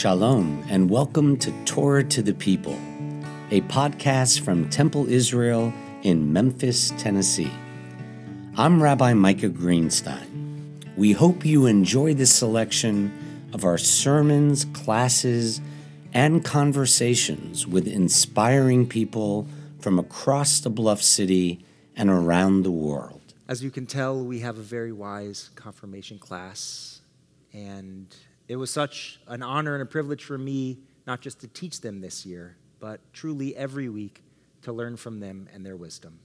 Shalom, and welcome to Torah to the People, a podcast from Temple Israel in Memphis, Tennessee. I'm Rabbi Micah Greenstein. We hope you enjoy this selection of our sermons, classes, and conversations with inspiring people from across the Bluff City and around the world. As you can tell, we have a very wise confirmation class, and it was such an honor and a privilege for me not just to teach them this year, but truly every week to learn from them and their wisdom.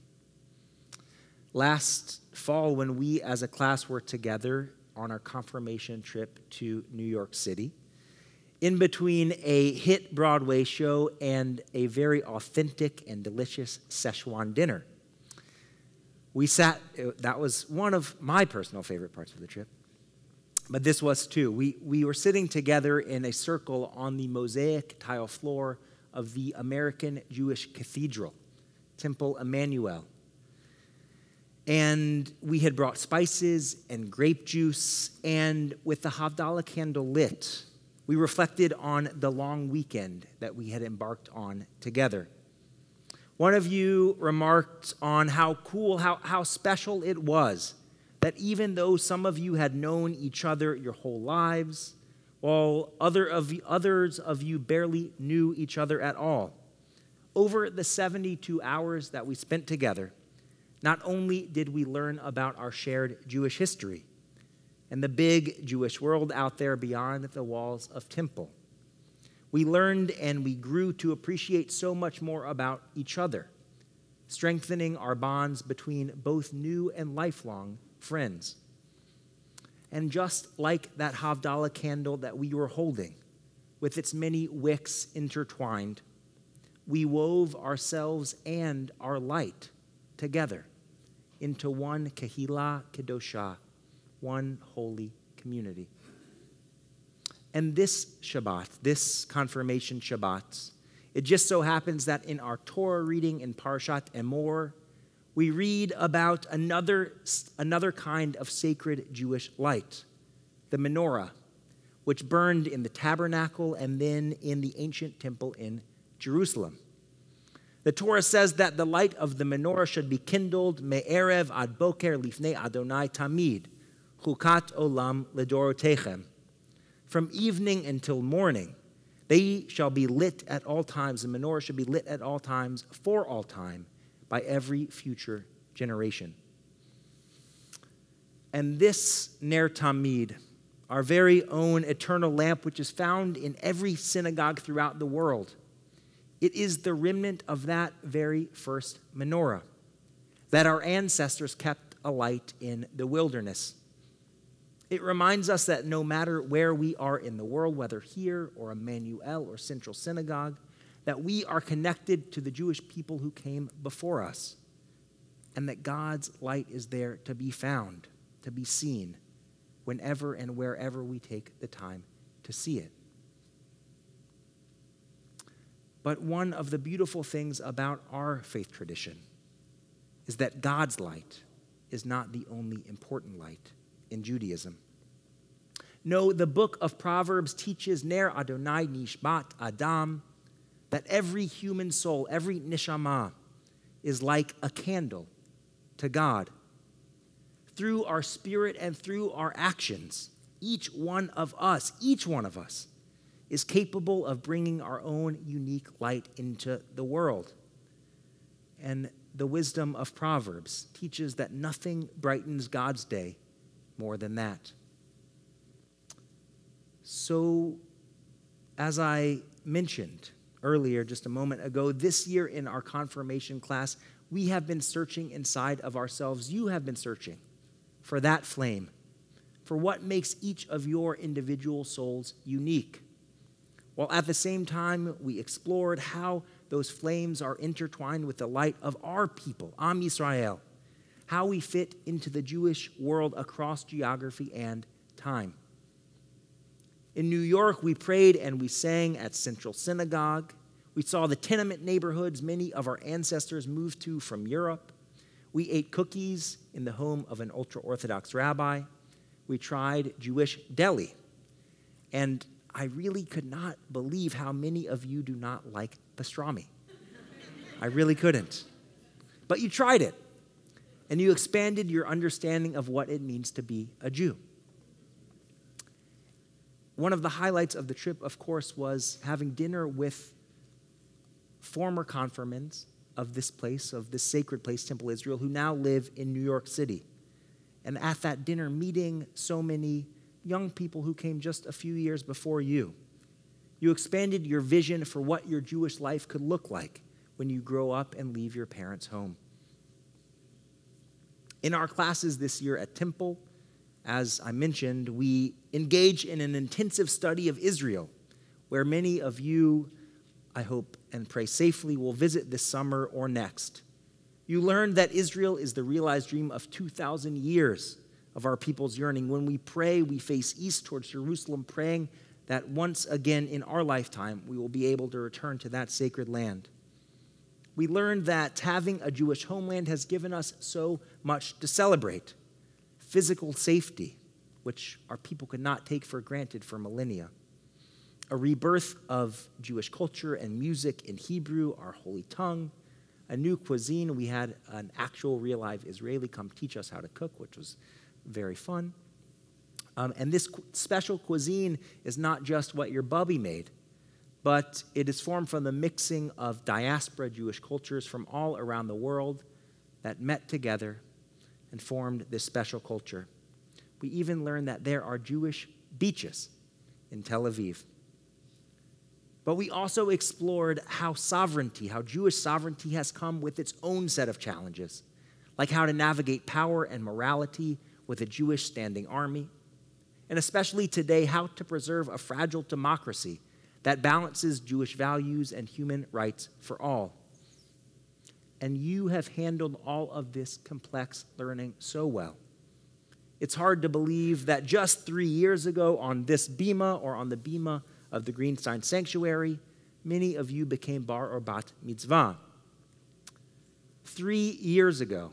Last fall, when we as a class were together on our confirmation trip to New York City, in between a hit Broadway show and a very authentic and delicious Szechuan dinner. We sat, that was one of my personal favorite parts of the trip, but this was too. We, we were sitting together in a circle on the mosaic tile floor of the American Jewish Cathedral, Temple Emanu-El. And we had brought spices and grape juice, and with the Havdalah candle lit, we reflected on the long weekend that we had embarked on together. One of you remarked on how cool, how, how special it was that even though some of you had known each other your whole lives, while other of, others of you barely knew each other at all, over the 72 hours that we spent together, not only did we learn about our shared Jewish history, and the big Jewish world out there beyond the walls of Temple. We learned and we grew to appreciate so much more about each other, strengthening our bonds between both new and lifelong friends. And just like that Havdalah candle that we were holding, with its many wicks intertwined, we wove ourselves and our light together into one Kehillah Kedoshah one holy community. And this Shabbat, this confirmation Shabbat, it just so happens that in our Torah reading in Parshat Emor, we read about another, another kind of sacred Jewish light, the menorah, which burned in the tabernacle and then in the ancient temple in Jerusalem. The Torah says that the light of the menorah should be kindled me'erev ad boker lifnei Adonai tamid, chukat olam ledorotechem. From evening until morning, they shall be lit at all times. The menorah should be lit at all times for all time by every future generation. And this Ner Tamid, our very own eternal lamp, which is found in every synagogue throughout the world, it is the remnant of that very first menorah that our ancestors kept alight in the wilderness. It reminds us that no matter where we are in the world, whether here or Emanu-El or Central Synagogue, that we are connected to the Jewish people who came before us, and that God's light is there to be found, to be seen, whenever and wherever we take the time to see it. But one of the beautiful things about our faith tradition is that God's light is not the only important light in Judaism. No, the book of Proverbs teaches Ner Adonai Nishmat Adam that every human soul, every neshama, is like a candle to God. Through our spirit and through our actions, each one of us, each one of us, is capable of bringing our own unique light into the world. And the wisdom of Proverbs teaches that nothing brightens God's day more than that. So, as I mentioned earlier, just a moment ago, this year in our confirmation class, we have been searching inside of ourselves. You have been searching for that flame, for what makes each of your individual souls unique. While at the same time, we explored how those flames are intertwined with the light of our people, Am Yisrael, how we fit into the Jewish world across geography and time. In New York, we prayed and we sang at Central Synagogue. We saw the tenement neighborhoods many of our ancestors moved to from Europe. We ate cookies in the home of an ultra Orthodox rabbi. We tried Jewish deli. And I really could not believe how many of you do not like pastrami. I really couldn't. But you tried it, and you expanded your understanding of what it means to be a Jew. One of the highlights of the trip, of course, was having dinner with former confirmants of this place, of this sacred place, Temple Israel, who now live in New York City. And at that dinner, meeting so many young people who came just a few years before you. You expanded your vision for what your Jewish life could look like when you grow up and leave your parents' home. In our classes this year at Temple, as I mentioned, we engage in an intensive study of Israel, where many of you, I hope and pray safely, will visit this summer or next. You learned that Israel is the realized dream of 2,000 years of our people's yearning. When we pray, we face east towards Jerusalem, praying that once again in our lifetime we will be able to return to that sacred land. We learned that having a Jewish homeland has given us so much to celebrate physical safety, which our people could not take for granted for millennia, a rebirth of Jewish culture and music in Hebrew, our holy tongue, a new cuisine. We had an actual real live Israeli come teach us how to cook, which was very fun. Um, and this special cuisine is not just what your bubby made, but it is formed from the mixing of diaspora Jewish cultures from all around the world that met together and formed this special culture. We even learned that there are Jewish beaches in Tel Aviv. But we also explored how sovereignty, how Jewish sovereignty has come with its own set of challenges, like how to navigate power and morality with a Jewish standing army, and especially today, how to preserve a fragile democracy that balances Jewish values and human rights for all. And you have handled all of this complex learning so well. It's hard to believe that just three years ago, on this bima or on the bima of the Greenstein Sanctuary, many of you became bar or bat mitzvah. Three years ago,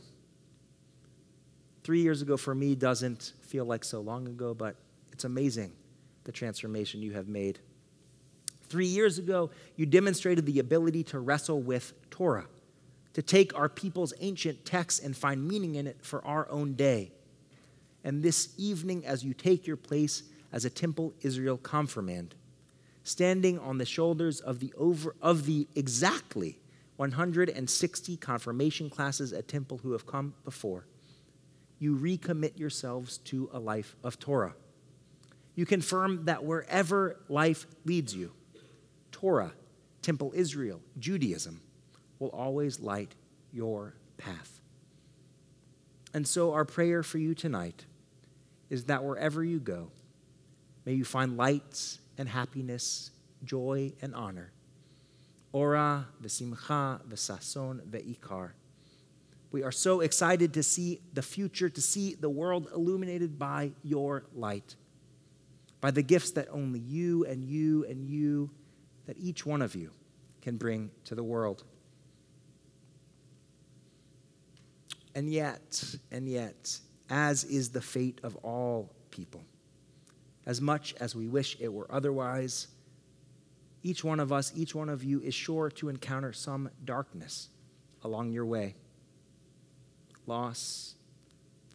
Three years ago for me doesn't feel like so long ago, but it's amazing the transformation you have made. Three years ago, you demonstrated the ability to wrestle with Torah, to take our people's ancient texts and find meaning in it for our own day. And this evening, as you take your place as a Temple Israel confirmand, standing on the shoulders of the over of the exactly 160 confirmation classes at Temple who have come before, you recommit yourselves to a life of Torah. You confirm that wherever life leads you, Torah, Temple Israel, Judaism will always light your path. And so, our prayer for you tonight is that wherever you go, may you find light and happiness, joy and honor. Ora, v'simcha, v'sason, ve'ikar we are so excited to see the future, to see the world illuminated by your light, by the gifts that only you and you and you, that each one of you can bring to the world. And yet, and yet, as is the fate of all people, as much as we wish it were otherwise, each one of us, each one of you is sure to encounter some darkness along your way loss,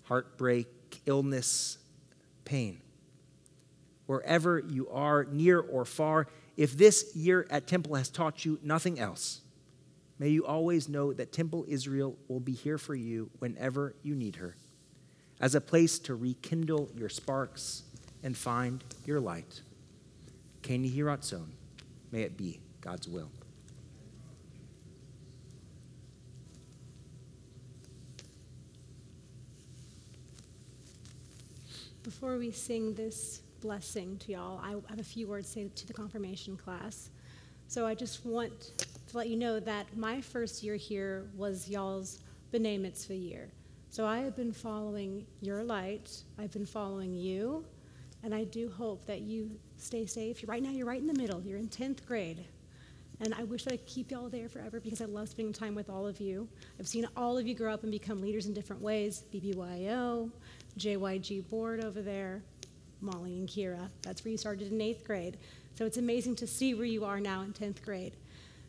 heartbreak, illness, pain. Wherever you are, near or far, if this year at Temple has taught you nothing else, may you always know that Temple Israel will be here for you whenever you need her, as a place to rekindle your sparks and find your light. Can you Keni Hiratzon, may it be God's will. Before we sing this blessing to y'all, I have a few words to say to the confirmation class. So I just want to let you know that my first year here was y'all's B'nai Mitzvah year. So I have been following your light, I've been following you, and I do hope that you stay safe. Right now, you're right in the middle. You're in 10th grade. And I wish I could keep y'all there forever because I love spending time with all of you. I've seen all of you grow up and become leaders in different ways BBYO, JYG board over there, Molly and Kira. That's where you started in eighth grade. So it's amazing to see where you are now in 10th grade.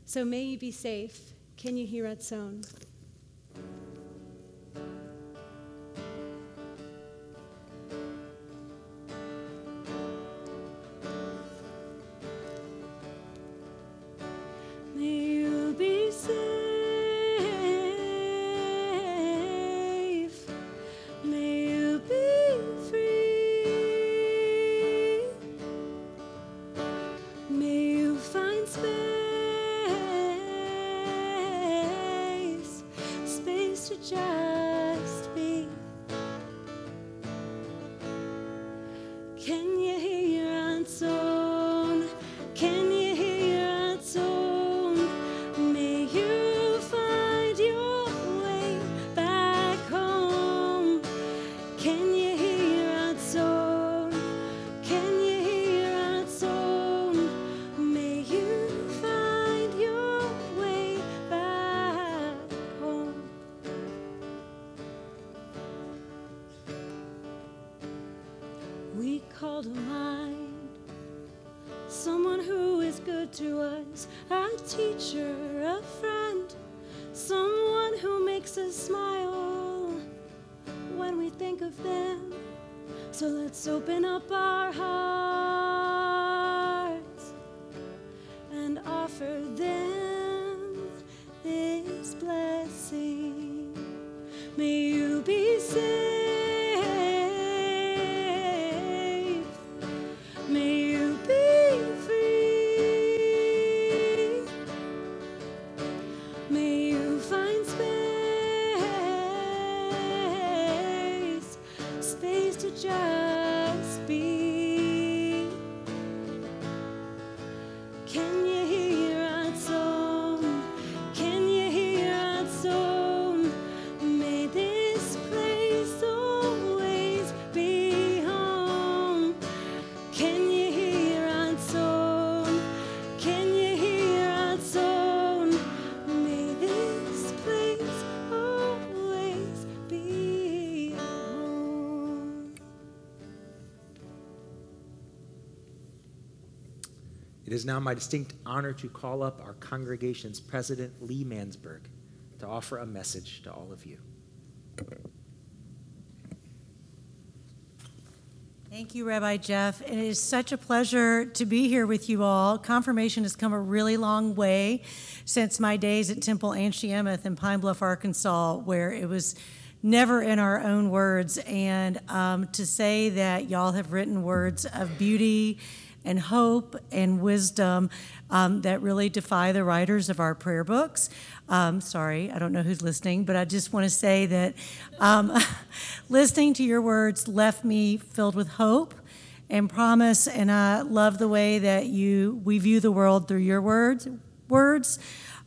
So may you be safe. Can you hear Ratzon? May So let's open up our hearts It is now my distinct honor to call up our congregation's president, Lee Mansberg, to offer a message to all of you. Thank you, Rabbi Jeff. It is such a pleasure to be here with you all. Confirmation has come a really long way since my days at Temple Anshe Emeth in Pine Bluff, Arkansas, where it was never in our own words. And um, to say that y'all have written words of beauty and hope and wisdom um, that really defy the writers of our prayer books. Um, sorry, I don't know who's listening, but I just want to say that um, listening to your words left me filled with hope and promise, and I love the way that you we view the world through your words. Words.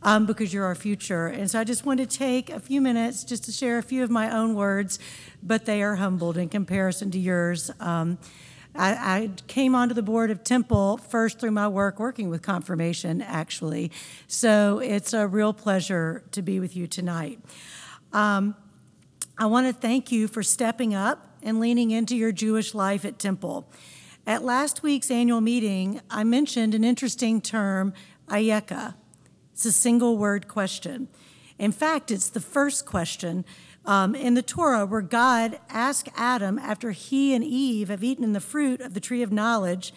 Um, because you're our future. And so I just want to take a few minutes just to share a few of my own words, but they are humbled in comparison to yours. Um, I, I came onto the board of Temple first through my work working with confirmation, actually. So it's a real pleasure to be with you tonight. Um, I want to thank you for stepping up and leaning into your Jewish life at Temple. At last week's annual meeting, I mentioned an interesting term, ayeka. It's a single word question. In fact, it's the first question um, in the Torah where God asked Adam after he and Eve have eaten the fruit of the tree of knowledge,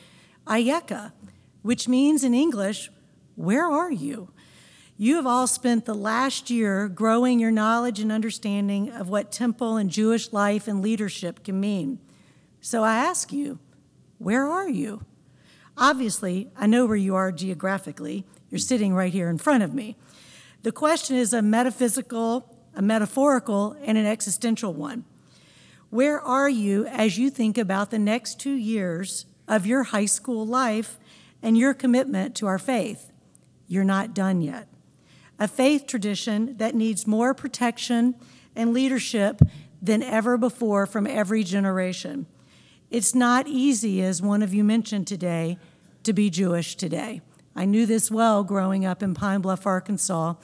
ayeka, which means in English, where are you? You have all spent the last year growing your knowledge and understanding of what temple and Jewish life and leadership can mean. So I ask you, where are you? Obviously, I know where you are geographically. You're sitting right here in front of me. The question is a metaphysical, a metaphorical, and an existential one. Where are you as you think about the next two years of your high school life and your commitment to our faith? You're not done yet. A faith tradition that needs more protection and leadership than ever before from every generation. It's not easy, as one of you mentioned today, to be Jewish today. I knew this well growing up in Pine Bluff, Arkansas,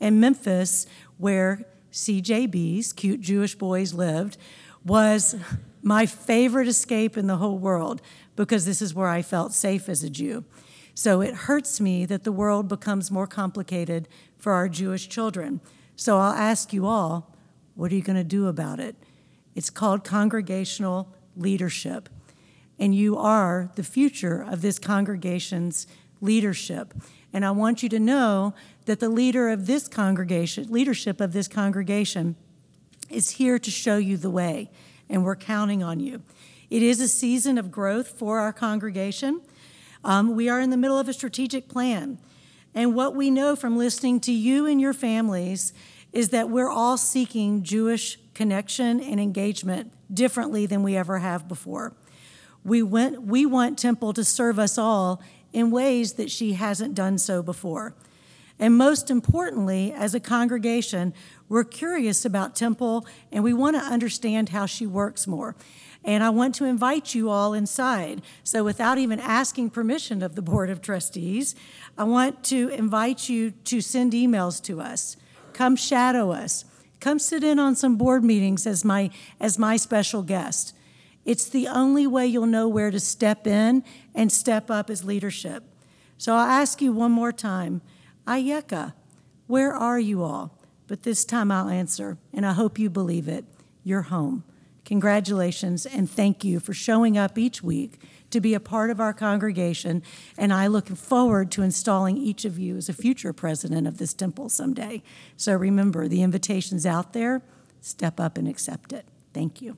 and Memphis, where CJBs, cute Jewish boys, lived, was my favorite escape in the whole world because this is where I felt safe as a Jew. So it hurts me that the world becomes more complicated for our Jewish children. So I'll ask you all, what are you going to do about it? It's called congregational leadership. And you are the future of this congregation's leadership. And I want you to know that the leader of this congregation, leadership of this congregation, is here to show you the way, and we're counting on you. It is a season of growth for our congregation. Um, we are in the middle of a strategic plan. And what we know from listening to you and your families is that we're all seeking Jewish connection and engagement differently than we ever have before. We, went, we want Temple to serve us all in ways that she hasn't done so before. And most importantly, as a congregation, we're curious about Temple and we want to understand how she works more. And I want to invite you all inside. So, without even asking permission of the Board of Trustees, I want to invite you to send emails to us. Come shadow us. Come sit in on some board meetings as my, as my special guest. It's the only way you'll know where to step in and step up as leadership. So I'll ask you one more time Ayeka, where are you all? But this time I'll answer, and I hope you believe it. You're home. Congratulations, and thank you for showing up each week to be a part of our congregation. And I look forward to installing each of you as a future president of this temple someday. So remember, the invitation's out there. Step up and accept it. Thank you.